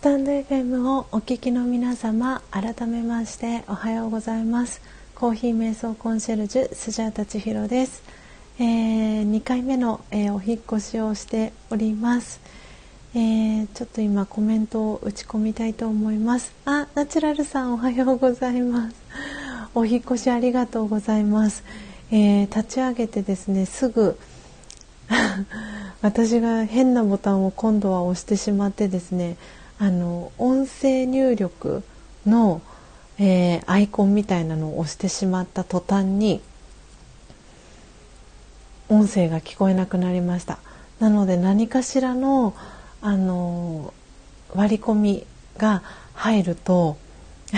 スタンド FM をお聞きの皆様改めましておはようございます。コーヒー瞑想コンシェルジュスジャータチヒロです、えー、2回目の、えー、お引越しをしております、えー、ちょっと今コメントを打ち込みたいと思います。あナチュラルさんおはようございます。お引越しありがとうございます、え立ち上げてですねすぐ 私が変なボタンを今度は押してしまってですねあの音声入力の、えー、アイコンみたいなのを押してしまった途端に音声が聞こえなくなりました。なので何かしらのあの割り込みが入ると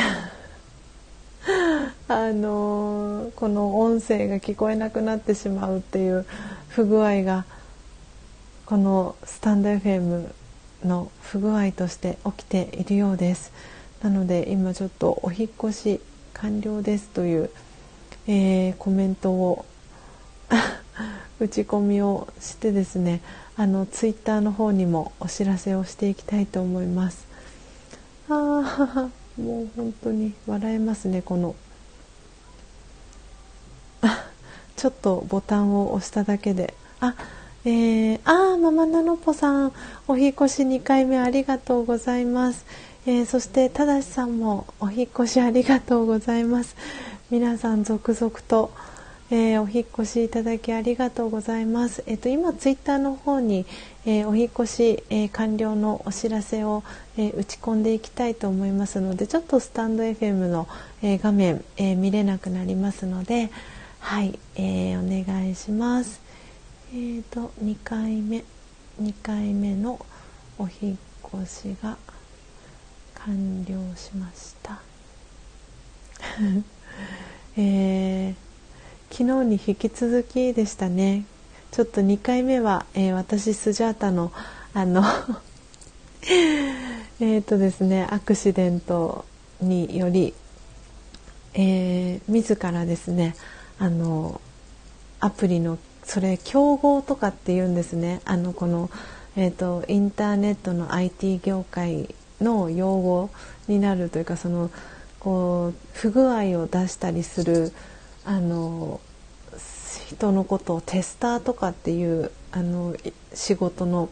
あのこの音声が聞こえなくなってしまうっていう不具合がこのスタンド FM の不具合として起きているようです。なので今ちょっとお引越し完了ですという、えー、コメントを 打ち込みをしてですねあのツイッターの方にもお知らせをしていきたいと思います。ああ もう本当に笑えますねこの。ちょっとボタンを押しただけで。あえー、あママナノポさんお引越し2回目ありがとうございます、えー、そしてただしさんもお引越しありがとうございます皆さん続々と、えー、お引越しいただきありがとうございます。えっ、と今ツイッターの方に、えー、お引越し、えー、完了のお知らせを、え打ち込んでいきたいと思いますので、ちょっとスタンド FM の、え画面、え見れなくなりますので、はい、えお願いします。えーと2回目2回目のお引越しが完了しました。えー、昨日に引き続きでしたね。ちょっと2回目は、えー、私スジャータのあの えっとですねアクシデントにより、えー、自らですねあのアプリのそれ競合とかって言うんですね。あのこの、えーと、インターネットの IT 業界の用語になるというかそのこう不具合を出したりするあの人のことをテスターとかっていうあの仕事の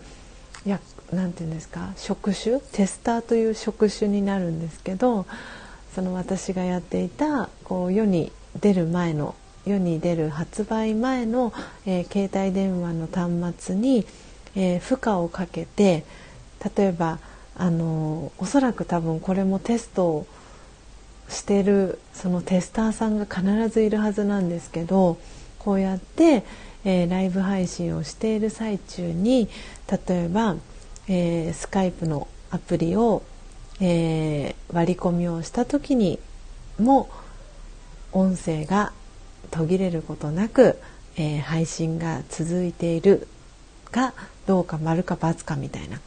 やなんていうんですか職種テスターという職種になるんですけどその私がやっていたこう世に出る前の世に出る発売前の、えー、携帯電話の端末に、えー、負荷をかけて例えばあのおそらく多分これもテストをしてるそのテスターさんが必ずいるはずなんですけどこうやって、えー、ライブ配信をしている最中に例えば、えー、スカイプのアプリを、えー、割り込みをした時にも音声が途切れることなく、えー、配信が続いているかどうか丸か×かみたいな。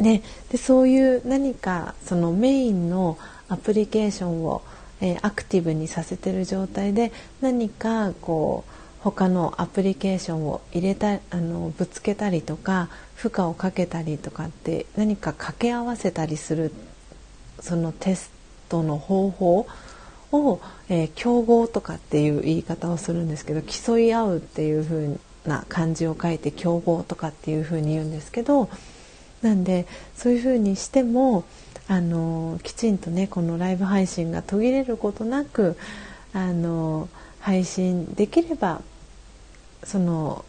ででそういう何かそのメインのアプリケーションを、えー、アクティブにさせてる状態で何かこう他のアプリケーションを入れたあのぶつけたりとか負荷をかけたりとかって何か掛け合わせたりするそのテストの方法を、えー、競合とかっていう言い方をするんですけど競い合うっていう風な漢字を書いて競合とかっていう風に言うんですけどなんでそういう風にしてもあのきちんとねこのライブ配信が途切れることなくあの配信できればその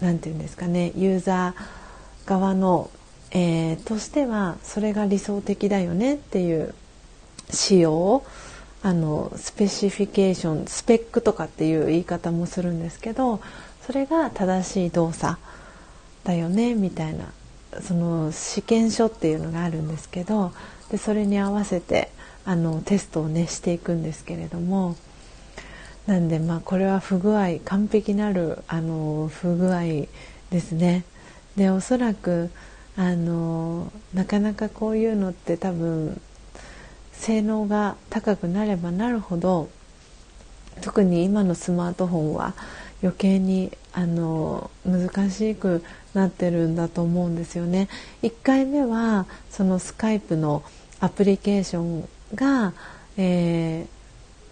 何て言うんですかねユーザー側の、えー、としてはそれが理想的だよねっていう仕様をあのスペシフィケーションスペックとかっていう言い方もするんですけどそれが正しい動作だよねみたいなその試験書っていうのがあるんですけどでそれに合わせてあのテストをねしていくんですけれどもなんでまあこれは不具合完璧なるあの不具合ですね。でおそらくあのなかなかこういうのって多分性能が高くなればなるほど特に今のスマートフォンは余計にあの難しくなってるんだと思うんですよね。1回目はそのスカイプのアプリケーションが、えー、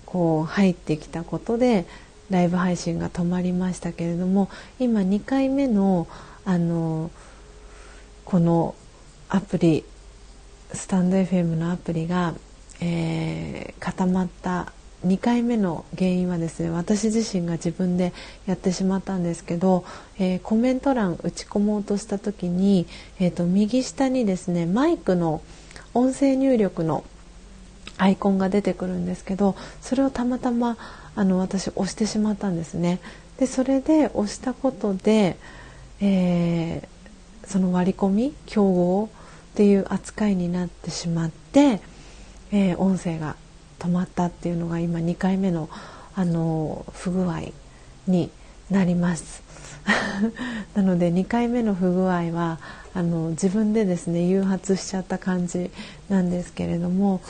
こう入ってきたことでライブ配信が止まりましたけれども今2回目のあのこのアプリスタンド FM のアプリが、えー、固まった2回目の原因はですね私自身が自分でやってしまったんですけど、えー、コメント欄打ち込もうとした時に、えーと、右下にですねマイクの音声入力のアイコンが出てくるんですけどそれをたまたまあの私押してしまったんですね。でそれで押したことで、えー、その割り込み競合っていう扱いになってしまって、えー、音声が止まったっていうのが今2回目のあの不具合になります なので2回目の不具合はあの自分でですね誘発しちゃった感じなんですけれども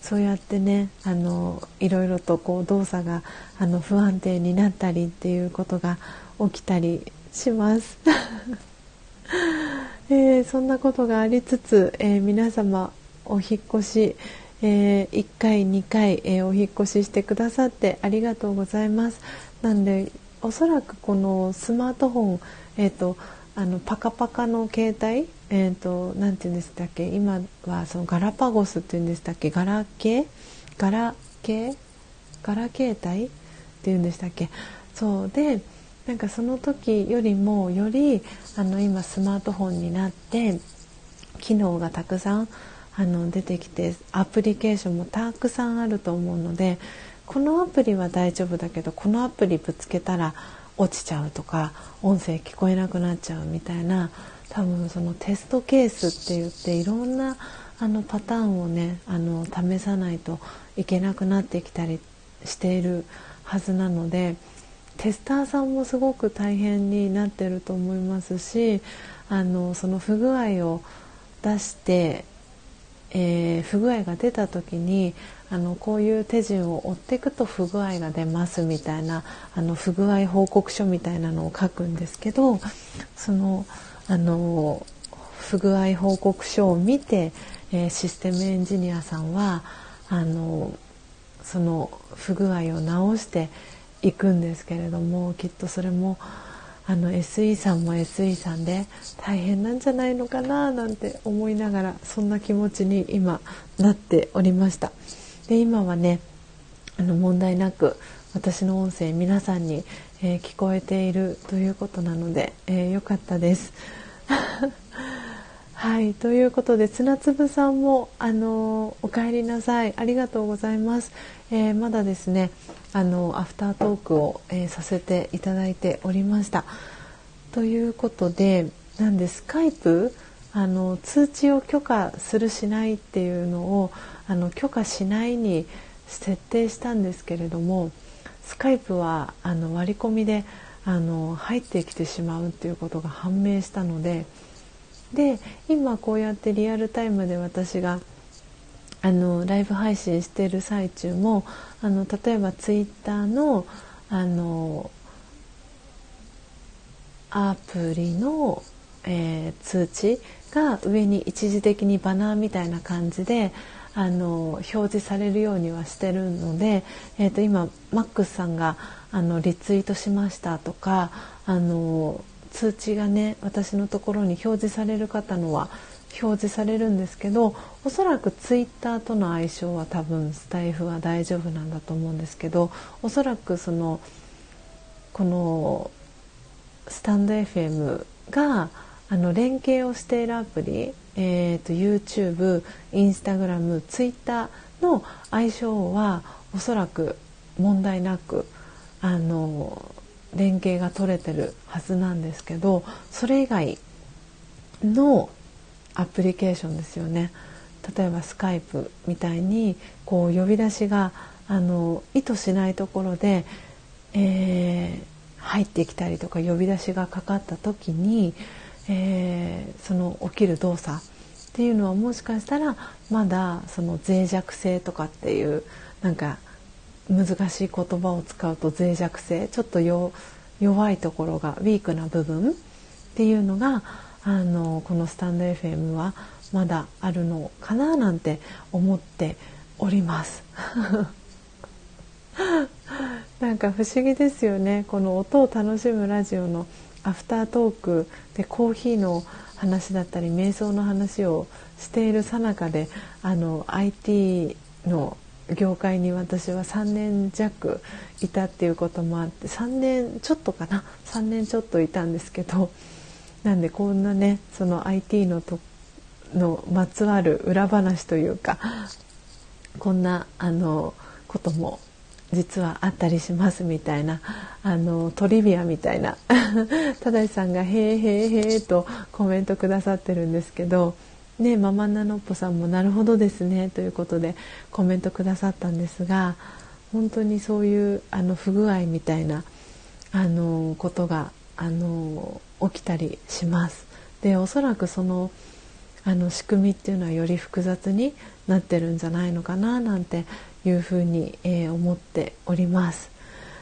そうやってねあのいろいろとこう動作があの不安定になったりっていうことが起きたりします。えー、そんなことがありつつ、えー、皆様お引越しえー、1回2回、えー、お引越ししてくださってありがとうございます。なんでおそらくこのスマートフォン、えーと、あのパカパカの携帯えーと、なて言うんでしたっけ？今はそのガラパゴスっていうんでしたっけ？ガラケー？ガラケー？ガラ携帯？っていうんでしたっけ？そう。でなんかその時よりもよりあの今スマートフォンになって機能がたくさんあの出てきてアプリケーションもたくさんあると思うのでこのアプリは大丈夫だけどこのアプリぶつけたら落ちちゃうとか音声聞こえなくなっちゃうみたいな多分そのテストケースって言っていろんなあのパターンをねあの試さないといけなくなってきたりしているはずなのでテスターさんもすごく大変になってると思いますしあのその不具合を出してえー、不具合が出た時にあのこういう手順を追っていくと不具合が出ますみたいなあの不具合報告書みたいなのを書くんですけどそのあの不具合報告書を見て、えー、システムエンジニアさんはあのその不具合を直していくんですけれどもきっとそれもあの SE さんも SE さんで大変なんじゃないのかななんて思いながらそんな気持ちに今なっておりました。で今はねあの問題なく私の音声皆さんに、えー、聞こえているということなので、えー、よかったです。はいということで砂粒さんもあのお帰りなさいありがとうございます、えー、まだですねあのアフタートークを、えー、させていただいておりました。ということでなんでスカイプあの通知を許可するしないっていうのをあの許可しないに設定したんですけれどもスカイプはあの割り込みであの入ってきてしまうっていうことが判明したのでで今こうやってリアルタイムで私があのライブ配信してる最中もあの例えばツイッターのあのアプリの、えー、通知が上に一時的にバナーみたいな感じであの表示されるようにはしてるので、えーと、今マックスさんがあのリツイートしましたとかあの通知がね私のところに表示される方のは表示されるんですけどおそらくツイッターとの相性は多分スタイフは大丈夫なんだと思うんですけどおそらくそのこのスタンド FM があの連携をしているアプリ、えーと、YouTube、Instagram、Twitter の相性はおそらく問題なくあの連携が取れてるはずなんですけどそれ以外のアプリケーションですよね。例えばスカイプみたいにこう呼び出しがあの意図しないところで、えー、入ってきたりとか呼び出しがかかった時に、えー、その起きる動作っていうのはもしかしたらまだその脆弱性とかっていうなんか難しい言葉を使うと脆弱性ちょっと弱いところがウィークな部分っていうのがあのこのスタンド FM はまだあるのかななんて思っております。なんか不思議ですよねこの音を楽しむラジオのアフタートークでコーヒーの話だったり瞑想の話をしているさなかであの IT の業界に私は3年弱いたっていうこともあって3年ちょっとかな。3年ちょっといたんですけどなんでこんなねその IT のとのまつわる裏話というかこんなあのことも実はあったりしますみたいなあのトリビアみたいな ただしさんが「へえへえへえ」とコメントくださってるんですけど、ね、ママナノッポさんも「なるほどですね」ということでコメントくださったんですが本当にそういうあの不具合みたいなあのことがあの起きたりします。でおそらくそのあの仕組みっていうのはより複雑になってるんじゃないのかななんていうふうに、えー、思っております。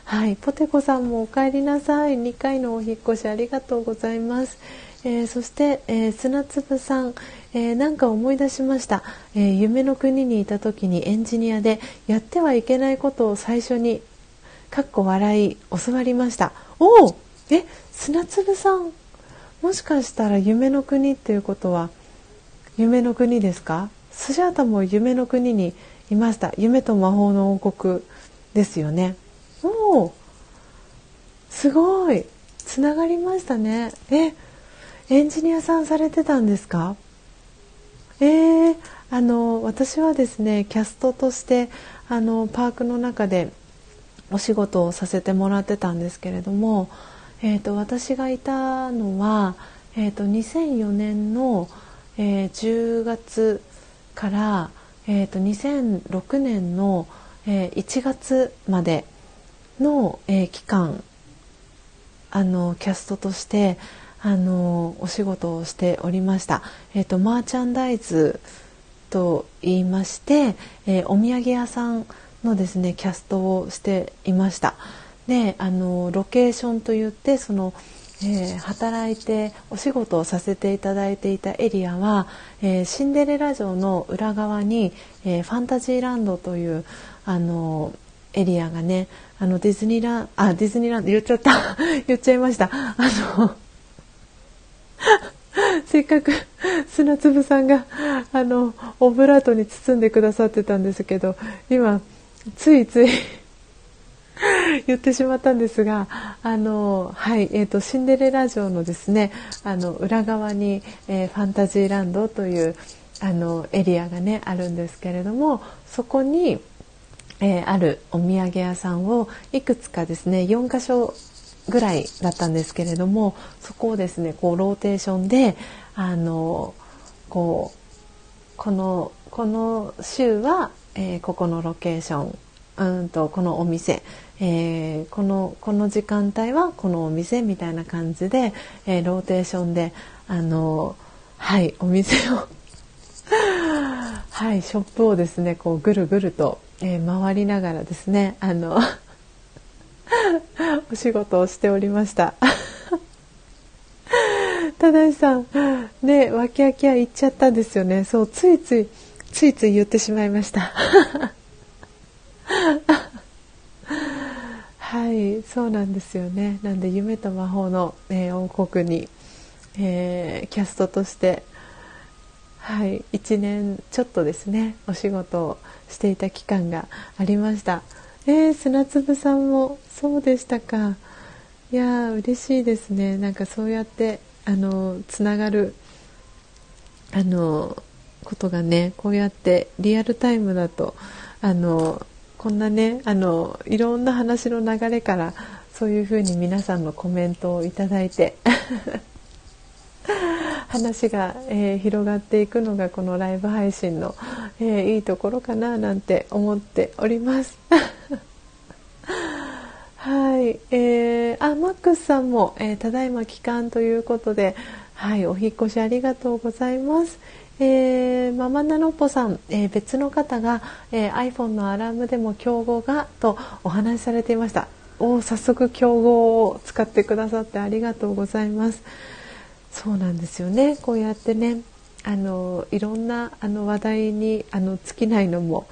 はい、ポテコさんもお帰りなさい。2回のお引越しありがとうございます。えー、そして、えー、砂粒さん、えー、なんか思い出しました、え夢の国にいた時にエンジニアでやってはいけないことを最初にかっこ笑い教わりました。おおえ砂粒さんもしかしたら夢の国っていうことは夢の国ですか？スジャータも夢の国にいました。夢と魔法の王国ですよね。おおすごい。つながりましたね。えエンジニアさんされてたんですか？えー、あの私はですねキャストとしてあのパークの中でお仕事をさせてもらってたんですけれども、えーと、私がいたのは、えーと、2004年の、えー、10月から、えーと、2006年の、えー、1月までの、えー、期間あのキャストとしてあのお仕事をしておりました。えー、とマーチャンダイズと言いまして、えー、お土産屋さんのですねキャストをしていました。であのロケーションといってそのえー、働いてお仕事をさせていただいていたエリアは、えー、シンデレラ城の裏側に、えー、ファンタジーランドというあのエリアがねあのディズニーランあディズニーランド言っちゃった 言っちゃいましたあのせっかく 砂粒さんがあのオブラートに包んでくださってたんですけど今ついつい 言ってしまったんですがあの、はいえーと、シンデレラ城のですねあの裏側に、えー、ファンタジーランドというあのエリアがねあるんですけれどもそこに、えー、あるお土産屋さんをいくつかですね4か所ぐらいだったんですけれどもそこをですねこうローテーションであのこうこのこの週は、えー、ここのロケーションうんとこのお店えー、このこの時間帯はこのお店みたいな感じで、えー、ローテーションであのはいお店を はいショップをですねこうぐるぐると、えー、回りながらですねあの お仕事をしておりました。ただしさん。ねわきあきは言っちゃったんですよね。そうついついついつい言ってしまいました。はいそうなんですよね。なんで夢と魔法の、えー、王国に、えー、キャストとしてはい1年ちょっとですねお仕事をしていた期間がありました。えー、砂粒さんもそうでしたか。いや嬉しいですね。なんかそうやってあのつながるあのことがねこうやってリアルタイムだとあのこんなねあのいろんな話の流れからそういうふうに皆さんのコメントをいただいて 話が、えー、広がっていくのがこのライブ配信の、えー、いいところかななんて思っております。はい、えー、あマックスさんも、えー、ただいま帰還ということで、はい、お引越しありがとうございます。えー、ママナノッポさん、えー、別の方が、えー、iPhone のアラームでも競合がとお話しされていました。お早速競合を使ってくださってありがとうございます。そうなんですよね。こうやってねあのいろんなあの話題にあの尽きないのも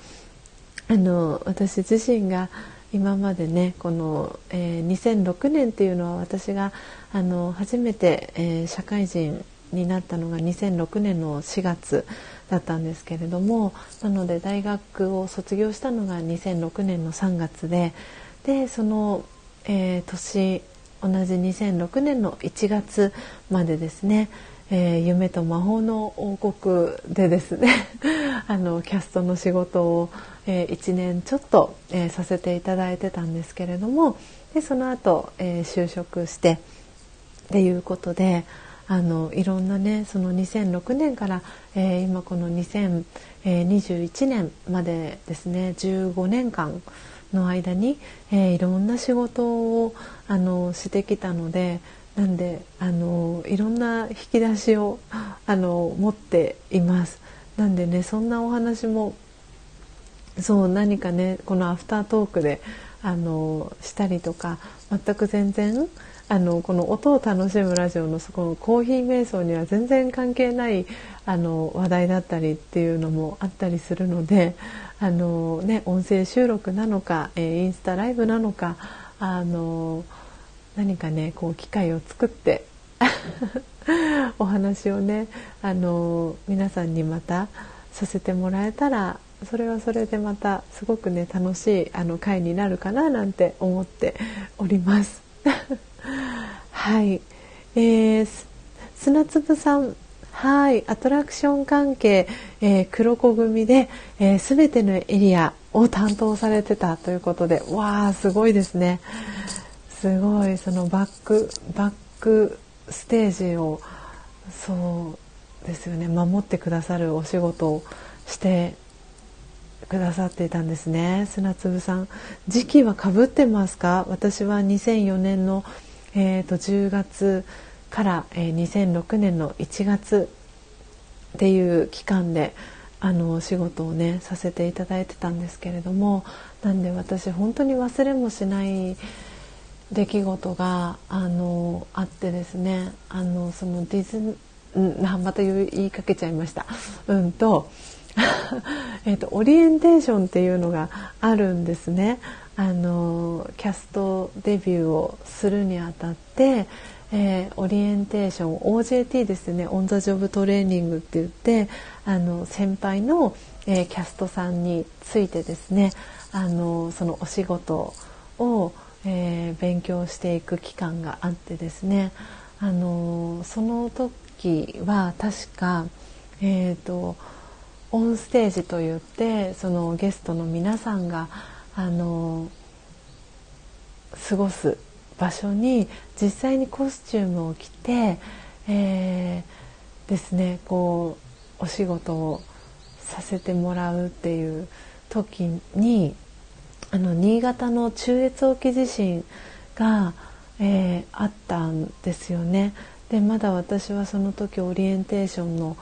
あの私自身が今までねこの、えー、2006年っていうのは私があの初めて、えー、社会人になったのが2006年の4月だったんですけれどもなので大学を卒業したのが2006年の3月ででその、えー、年同じ2006年の1月までですね、えー、夢と魔法の王国でですね あのキャストの仕事を、えー、1年ちょっと、えー、させていただいてたんですけれどもでその後、え、就職してっていうことであのいろんなねその2006年から、え、今この2021年までですね15年間の間に、え、いろんな仕事をあのしてきたのでなんであのいろんな引き出しをあの持っています。なんでねそんなお話もそう何かねこのアフタートークであのしたりとか全く全然あのこの音を楽しむラジオのそこのコーヒー瞑想には全然関係ないあの話題だったりっていうのもあったりするのであの、ね、音声収録なのか、えー、インスタライブなのかあの何かねこう機会を作って お話をねあの皆さんにまたさせてもらえたらそれはそれでまたすごくね楽しいあの回になるかななんて思っております。はい、えー、砂粒さん。はい。アトラクション関係、えー、黒子組で、えー、全てのエリアを担当されてたということでわあすごいですね。すごいそのバックバックステージをそうですよね守ってくださるお仕事をしてくださっていたんですね。砂粒さん時期はかぶってますか？私は2004年の、えーと、10月から、えー、2006年の1月っていう期間であのお仕事をねさせていただいてたんですけれどもなんで私本当に忘れもしない出来事があのあってですねあのそのディズうんまた言いかけちゃいました。うんと えとオリエンテーションっていうのがあるんですね。あのキャストデビューをするにあたって、えー、オリエンテーション OJT ですねオン・ザ・ジョブ・トレーニングって言ってあの先輩の、えー、キャストさんについてですねあのそのお仕事を、えー、勉強していく期間があってですねあのその時は確かえっ、とオンステージといってそのゲストの皆さんがあの過ごす場所に実際にコスチュームを着て、えー、ですねこうお仕事をさせてもらうっていう時にあの新潟の中越沖地震が、えー、あったんですよね。でまだ私はその時オリエンテーションの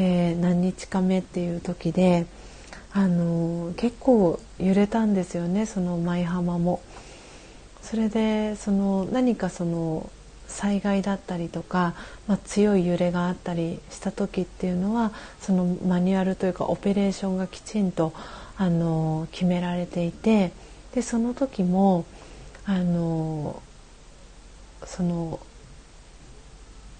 えー、何日か目っていう時で、あのー、結構揺れたんですよねその舞浜も。それでその何かその災害だったりとか、まあ、強い揺れがあったりした時っていうのはそのマニュアルというかオペレーションがきちんとあの決められていてでその時もあのその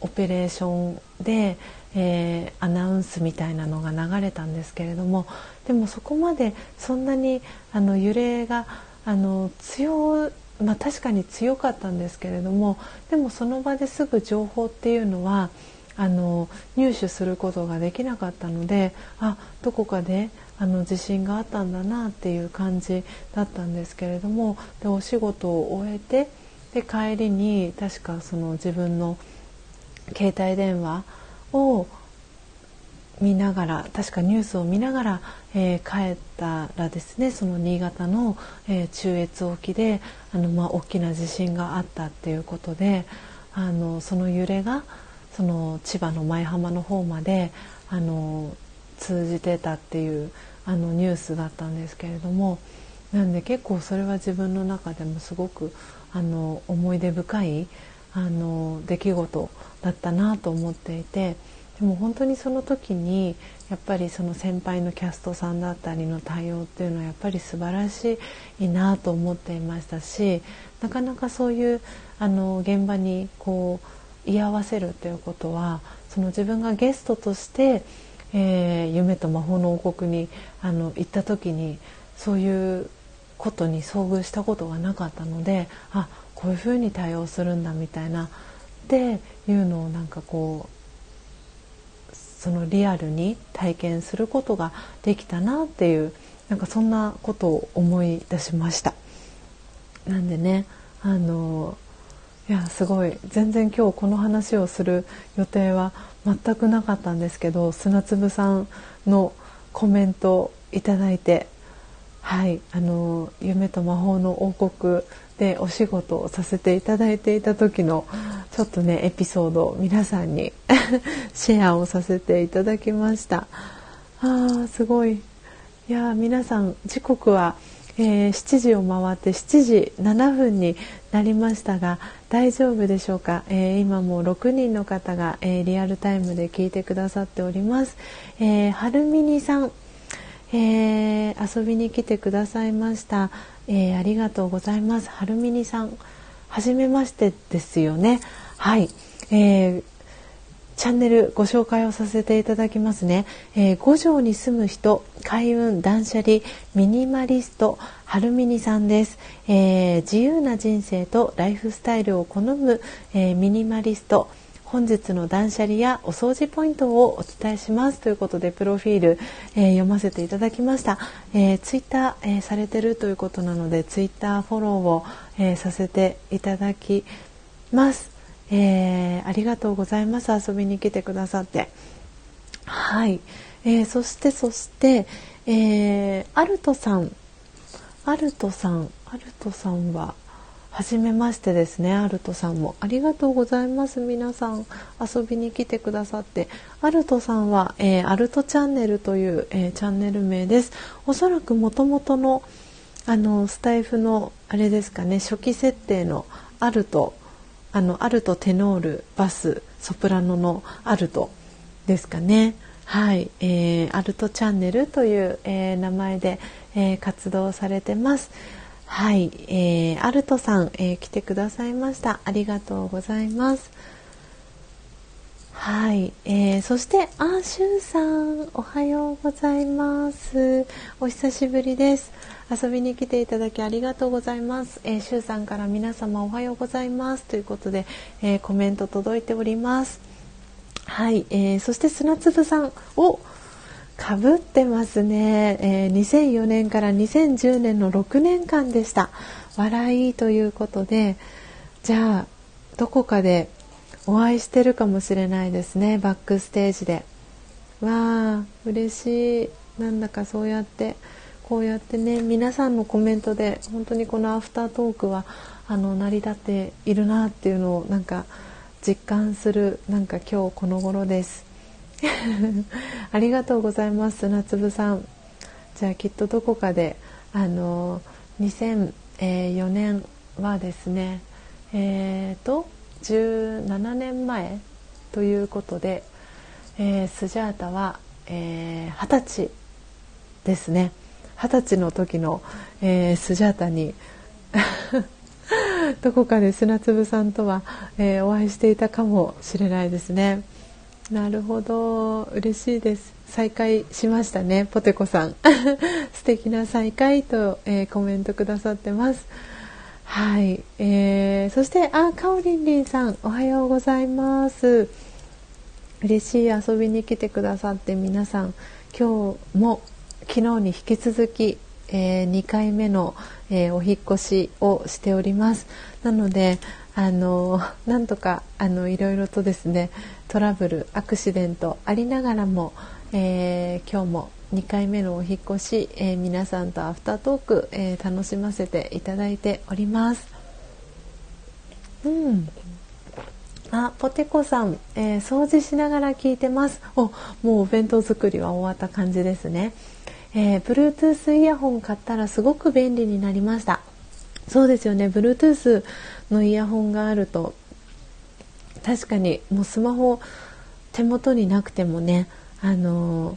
オペレーションでえー、アナウンスみたいなのが流れたんですけれどもでもそこまでそんなにあの揺れがあの強まあ、確かに強かったんですけれどもでもその場ですぐ情報っていうのはあの入手することができなかったのであどこかであの地震があったんだなっていう感じだったんですけれどもでお仕事を終えてで帰りに確かその自分の携帯電話を見ながら確かニュースを見ながら、えー、帰ったらですねその新潟の、えー、中越沖であの、まあ、大きな地震があったっていうことであのその揺れがその千葉の舞浜の方まであの通じてたっていうあのニュースだったんですけれどもなんで結構それは自分の中でもすごくあの思い出深いあの出来事だったなと思っていてでも本当にその時にやっぱりその先輩のキャストさんだったりの対応っていうのはやっぱり素晴らしいなと思っていましたしなかなかそういうあの現場にこう居合わせるっていうことはその自分がゲストとして、えー、夢と魔法の王国にあの行った時にそういうことに遭遇したことがなかったのであこういうふうに対応するんだみたいなっていうのをなんかこうそのリアルに体験することができたなっていうなんかそんなことを思い出しました。なんでねあのいやすごい。全然今日この話をする予定は全くなかったんですけど砂粒さんのコメントいただいてはいあの夢と魔法の王国でお仕事をさせていただいていた時のちょっとねエピソードを皆さんに シェアをさせていただきました。あーすごい。いや皆さん時刻は、えー、7時を回って7時7分になりましたが大丈夫でしょうか、えー、今も6人の方が、えー、リアルタイムで聞いてくださっております、えー、はるみにさん。えー、遊びに来てくださいました、えー、ありがとうございます。はるみにさん初めましてですよね。はい、えー、チャンネルご紹介をさせていただきますね、えー、五条に住む人開運断捨離ミニマリストはるみにさんです、えー、自由な人生とライフスタイルを好む、えー、ミニマリスト。本日の断捨離やお掃除ポイントをお伝えします。ということでプロフィール、えー、読ませていただきました、えー、ツイッター、えー、されてるということなのでツイッターフォローを、えさせていただきます、えありがとうございます。遊びに来てくださって。はい、えそしてそして、えアルトさん。アルトさん。アルトさんは初めましてですね。アルトさんも。ありがとうございます皆さん。遊びに来てくださって。アルトさんは、えー、アルトチャンネルという、えー、チャンネル名です。おそらくもともとのあのスタイフのあれですかね。初期設定のアルト。あのアルトテノールバスソプラノのアルトですかねはい、えー、アルトチャンネルという、えー、名前で、えー、活動されてます。はい、えー、アルトさん、えー、来てくださいました。ありがとうございます。はい、えー、そしてあーしゅんさんおはようございますお久しぶりです遊びに来ていただきありがとうございます、えー、しゅうさんから皆様おはようございます。ということで、えー、コメント届いております。はい、えー、そして砂粒さんおかぶってますね、えー、2004年から2010年の6年間でした。笑いということでじゃあどこかでお会いしてるかもしれないですね。バックステージで。わあ嬉しい。なんだかそうやってこうやってね皆さんのコメントで本当にこのアフタートークはあの成り立っているなっていうのをなんか実感するなんか今日この頃です。ありがとうございます砂粒さん。じゃあきっとどこかであの2004年はですねえーと、17年前ということで、えー、スジャータは、えー、20歳ですね。二十歳の時の、えー、スジャータに どこかで砂粒さんとは、えー、お会いしていたかもしれないですね。なるほど。嬉しいです。再会しましたねポテコさん。素敵な再会と、えー、コメントくださってます。はい、えー、そしてあかおりんりんさんおはようございます。嬉しい遊びに来てくださって皆さん今日も昨日に引き続き、えー、2回目の、えー、お引越しをしておりますなのであのなんとかあのいろいろとですねトラブルアクシデントありながらも、えー、今日も2回目のお引越し、えー、皆さんとアフタートーク、えー、楽しませていただいております。うんあ、ポテコさん、えー、掃除しながら聞いてます。お、もうお弁当作りは終わった感じですね。えー、Bluetooth イヤホン買ったらすごく便利になりました。そうですよね。Bluetooth のイヤホンがあると確かにもうスマホ手元になくてもねあの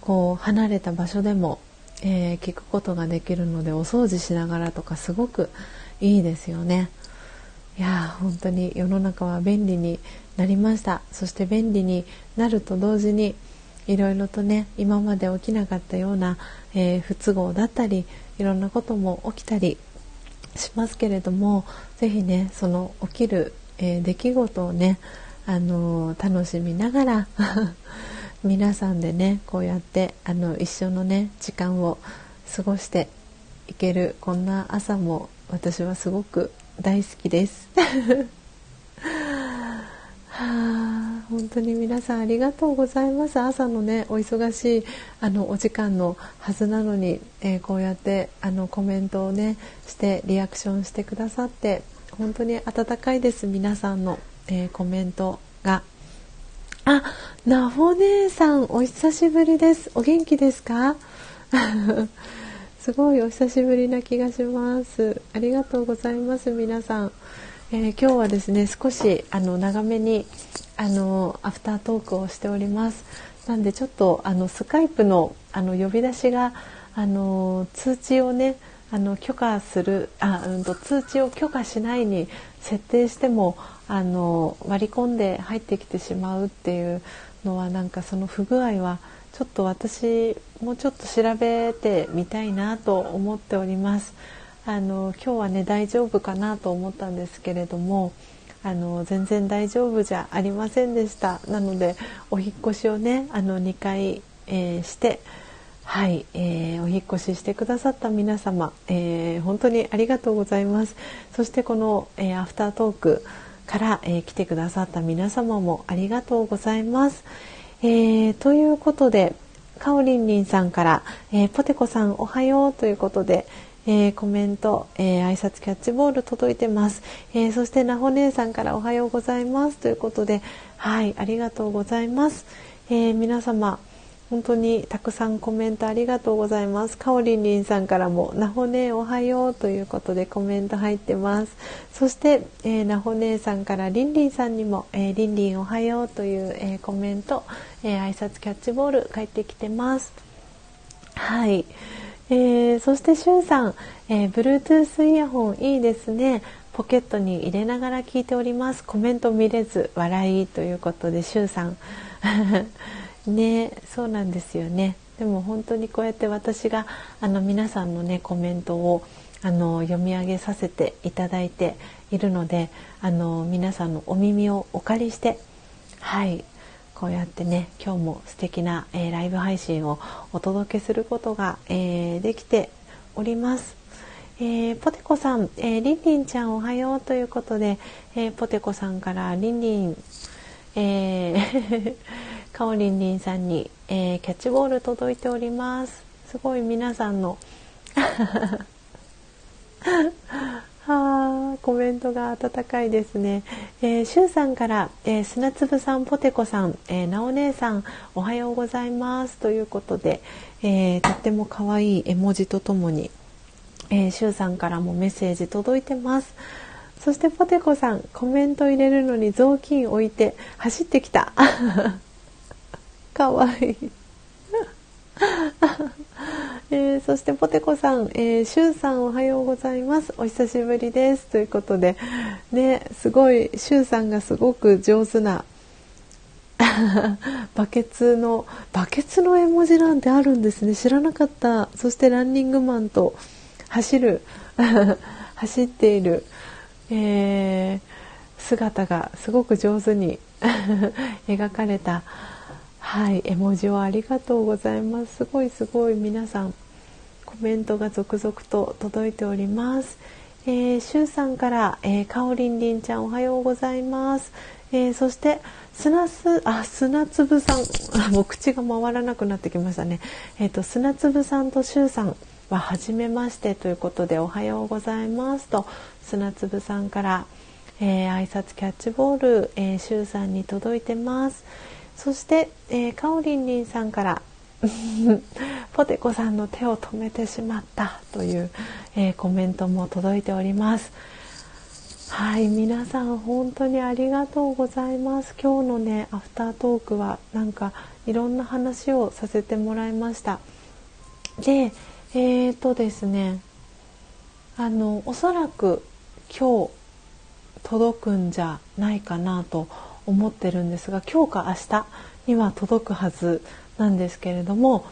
こう離れた場所でも、えー、聞くことができるのでお掃除しながらとかすごくいいですよね。いや本当に世の中は便利になりましたそして便利になると同時にいろいろとね今まで起きなかったような、えー、不都合だったりいろんなことも起きたりしますけれども是非ねその起きる、えー、出来事をね、あのー、楽しみながら 皆さんでねこうやってあの一緒のね時間を過ごしていけるこんな朝も私はすごく大好きです。はあ、本当に皆さんありがとうございます。朝のねお忙しいあのお時間のはずなのに、えー、こうやってあのコメントをねしてリアクションしてくださって本当に温かいです。皆さんの、えー、コメントが。あなほ姉さんお久しぶりです。お元気ですか？すごいお久しぶりな気がします。ありがとうございます皆さん。えー、今日はですね少しあの長めにあのアフタートークをしておりますなんでちょっとあのスカイプのあの呼び出しがあの通知をねあの許可するあ、うんと、通知を許可しないに設定してもあの割り込んで入ってきてしまうっていうのはなんかその不具合はちょっと私もうちょっと調べてみたいなと思っております。あの今日はね大丈夫かなと思ったんですけれどもあの全然大丈夫じゃありませんでした。なのでお引越しをねあの2回、えー、してはい、えー、お引越ししてくださった皆様、えー、本当にありがとうございます。そしてこの、えー、アフタートークから、え来てくださった皆様もありがとうございます、えということでかおりんりんさんから、えポテコさんおはようということで、えー、コメント、えー、挨拶キャッチボール届いてます、えー、そしてなほ姉さんからおはようございます。ということではいありがとうございます、え皆様本当にたくさんコメントありがとうございます。かおりんりんさんからもなほねおはようということでコメント入ってます。そして、えー、なほねさんからりんりんさんにも、えー、りんりんおはようという、えー、コメント、えー、挨拶キャッチボール返ってきてます。はい。えー、そしてしゅんさん、えー、Bluetooth イヤホンいいですね。ポケットに入れながら聞いております。コメント見れず笑いということでしゅんさん。ねそうなんですよね。でも本当にこうやって私があの皆さんのねコメントをあの読み上げさせていただいているのであの皆さんのお耳をお借りしてはいこうやってね今日も素敵な、えー、ライブ配信をお届けすることが、えー、できております。えー、ポテコさん、えー、リンリンちゃんおはようということで、えー、ポテコさんからリンリン、えー、カオリンリンさんに、えキャッチボール届いております。すごい皆さんの はあ、コメントが温かいですね。えー、しゅうさんから、えー、砂粒さん、ポテコさん、えー、なお姉さん、おはようございますということで、えー、とっても可愛い絵文字とともに、えー、しゅうさんからもメッセージ届いてます。そしてポテコさん、コメント入れるのに雑巾置いて走ってきた。かわいい。えー、そしてポテコさん、えー、シュウさんおはようございます。お久しぶりです。ということでねすごいシュウさんがすごく上手な バケツのバケツの絵文字なんてあるんですね。知らなかった。そしてランニングマンと走る 走っている、えー、姿がすごく上手に 描かれたはい絵文字をありがとうございますすごいすごい皆さんコメントが続々と届いております。えー、しゅうさんから、えー、かおりんりんちゃんおはようございます。えー、そして砂すあ砂粒さん もう口が回らなくなってきましたね。えっ、ー、と砂粒さんとしゅうさんは初めましてということでおはようございますと砂粒さんから、えー、挨拶キャッチボール、えー、しゅうさんに届いてます。そして、えー、かおりんりんさんから ポテコさんの手を止めてしまったという、えー、コメントも届いております。はい皆さん本当にありがとうございます。今日のねアフタートークはなんかいろんな話をさせてもらいました。でえーとですねあのおそらく今日届くんじゃないかなと思思ってるんですが今日か明日には届くはずなんですけれども、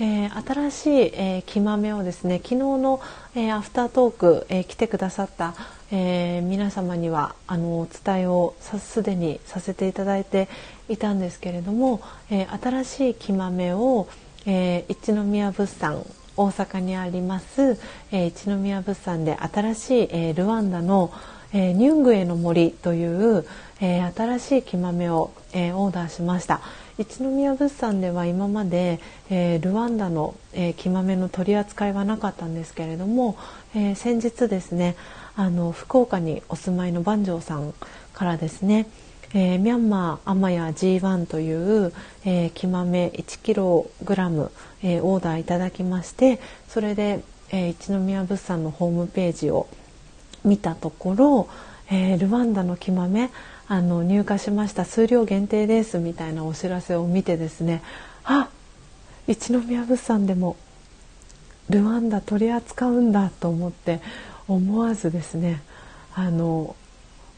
えー、新しい、えー、木豆をですね昨日の、えー、アフタートーク、え来てくださった、え皆様にはあのお伝えをすでにさせていただいていたんですけれども、え新しい木豆を、え一宮物産大阪にあります、え一宮物産で新しい、えルワンダの、ニュングエの森という、え新しい木豆を、えオーダーしました。一宮物産では今まで、えー、ルワンダの、えー、木豆の取り扱いはなかったんですけれども、えー、先日ですねあの福岡にお住まいの番匠さんからですね、えー、ミャンマーアマヤ G1 という、えー、木豆 1kg、えー、オーダーいただきましてそれで、えー、一宮物産のホームページを見たところ、えー、ルワンダの木豆あの入荷しました数量限定ですみたいなお知らせを見てですねあ一宮物産でもルワンダ取り扱うんだと思って思わずですねあの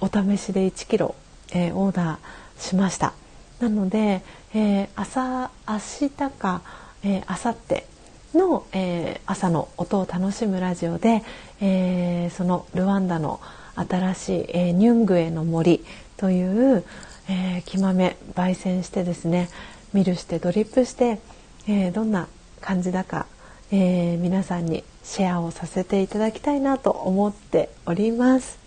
お試しで1キロ、えー、オーダーしました。なので、えー、朝明日か、えー、明後日の、えー、朝の音を楽しむラジオで、えー、そのルワンダの新しい、えー、ニュングエの森という、えー、木豆焙煎してですねミルしてドリップして、えー、どんな感じだか、えー、皆さんにシェアをさせていただきたいなと思っております。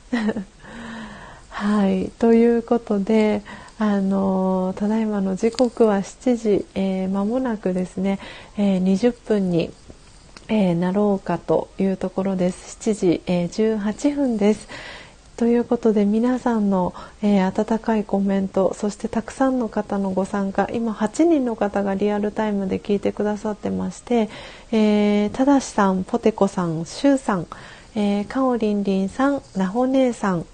はいということであのただいまの時刻は7時、えー、間もなくですね、えー、20分に、えー、なろうかというところです7時、えー、18分です。ということで皆さんの、え、温かいコメントそしてたくさんの方のご参加今8人の方がリアルタイムで聞いてくださってまして、え、ただしさんポテコさんしゅうさん、えー、かおりんりんさんなほ姉さん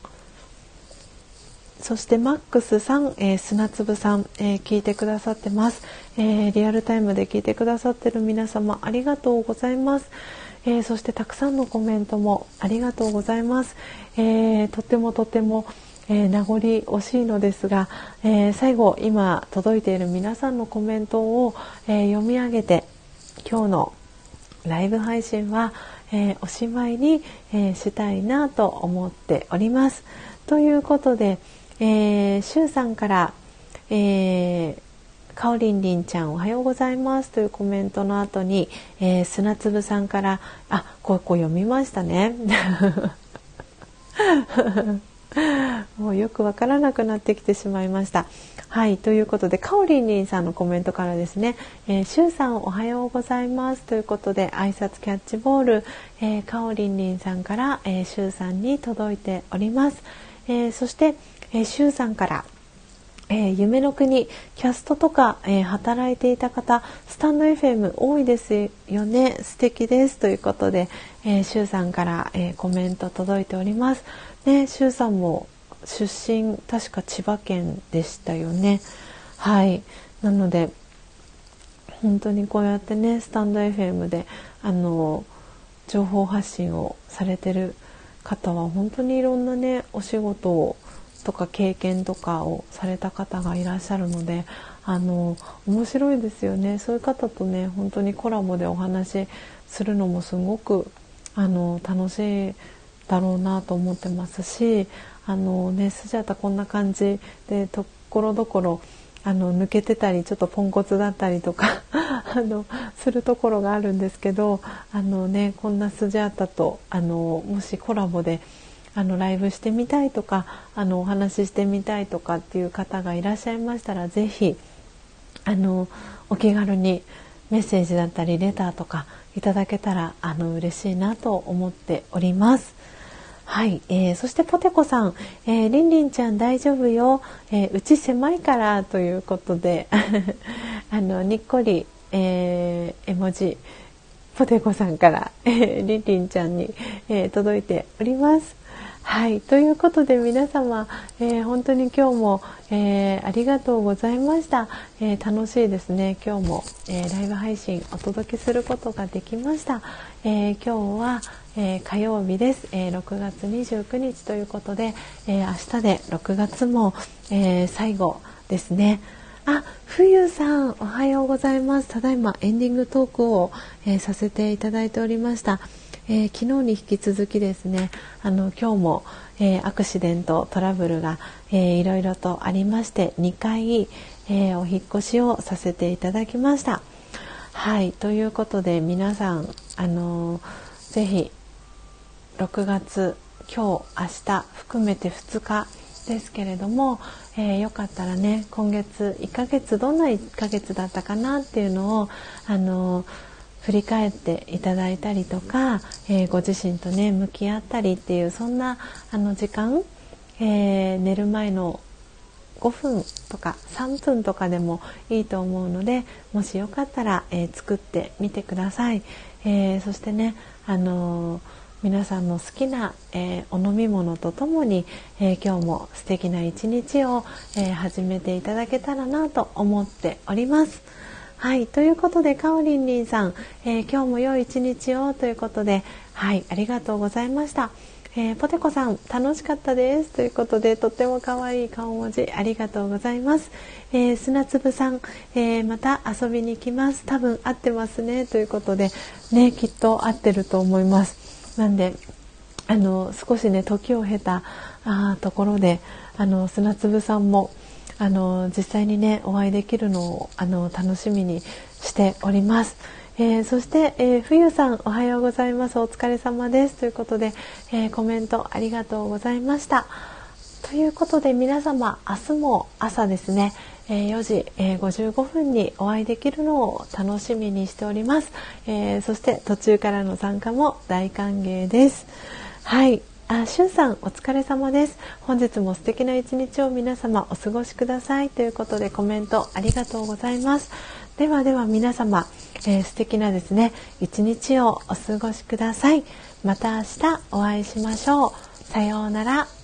そしてマックスさん、えー、砂粒さん、えー、聞いてくださってます、えー、リアルタイムで聞いてくださってる皆様ありがとうございます。えー、そしてたくさんのコメントもありがとうございます。えー、とってもとっても、えー、名残惜しいのですが、え最後今届いている皆さんのコメントを、え読み上げて今日のライブ配信は、えおしまいに、えしたいなと思っております。ということで、えー、シュウさんから、えーかおりんりんちゃんおはようございますというコメントの後に、えー、砂粒さんからあここ読みましたね。もうよくわからなくなってきてしまいました。はいということでかおりんりんさんのコメントからですね、えー、しゅうさんおはようございますということで挨拶キャッチボール、えー、かおりんりんさんから、えー、しゅうさんに届いております、えー、そして、えー、しゅうさんから「えー、夢の国キャストとか、えー、働いていた方スタンド FM 多いですよね素敵ですということで、えー、シュウさんから、えー、コメント届いております。ね、シュウさんも出身確か千葉県でしたよね。はいなので本当にこうやってねスタンド FM であの情報発信をされてる方は本当にいろんなねお仕事をとか経験とかをされた方がいらっしゃるのであの面白いですよね。そういう方とね本当にコラボでお話しするのもすごくあの楽しいだろうなと思ってますしあのねスジャータこんな感じでところどころあの抜けてたりちょっとポンコツだったりとか あのするところがあるんですけどあのねこんなスジャータとあのもしコラボであのライブしてみたいとかあのお話ししてみたいとかっていう方がいらっしゃいましたら是非あのお気軽にメッセージだったりレターとかいただけたらあの嬉しいなと思っております。はい、えー、そしてポテコさん、えー、りんりんちゃん大丈夫よ、えー、うち狭いからということで あのにっこり、えー、絵文字ポテコさんから、えー、リンリンちゃんに、えー、届いております。はい。ということで皆様、えー、本当に今日も、えー、ありがとうございました、えー、楽しいですね。今日も、えライブ配信お届けすることができました、え今日は、え火曜日です、え6月29日ということで、え明日で6月も、え最後ですね。あ、冬さんおはようございます。ただいまエンディングトークを、えさせていただいておりました。えー、昨日に引き続きですねあの今日も、えー、アクシデントトラブルが、えー、いろいろとありまして2回、えお引越しをさせていただきました。はいということで皆さんあのー、ぜひ6月今日明日含めて2日ですけれども、えー、よかったらね今月1ヶ月どんな1ヶ月だったかなっていうのをあのー振り返っていただいたりとか、えー、ご自身とね向き合ったりっていうそんなあの時間、えー、寝る前の5分とか3分とかでもいいと思うのでもしよかったら、えー、作ってみてください、えそしてね、あの皆さんの好きな、えお飲み物とともに、え今日も素敵な一日を、え始めていただけたらなと思っております。はい、ということで、かおりんりんさん、えー、今日も良い一日をということで、はい、ありがとうございました。えー、ポテコさん、楽しかったです。ということで、とっても可愛い顔文字、ありがとうございます。えー、砂粒さん、えー、また遊びに来ます。多分合ってますね。ということで、ね、きっと合ってると思います。なんで、あの、少しね、時を経たあところで、あの、砂粒さんも、あの実際にねお会いできるのをあの楽しみにしております。えー、そして、えー、冬さんおはようございます。お疲れ様です。ということで、えー、コメントありがとうございました。ということで皆様明日も朝ですね、え4時、え55分にお会いできるのを楽しみにしております、えそして途中からの参加も大歓迎です。はい。あ、しゅんさんお疲れ様です。本日も素敵な一日を皆様お過ごしくださいということでコメントありがとうございます。ではでは皆様、えー、素敵なですね一日をお過ごしください。また明日お会いしましょう。さようなら。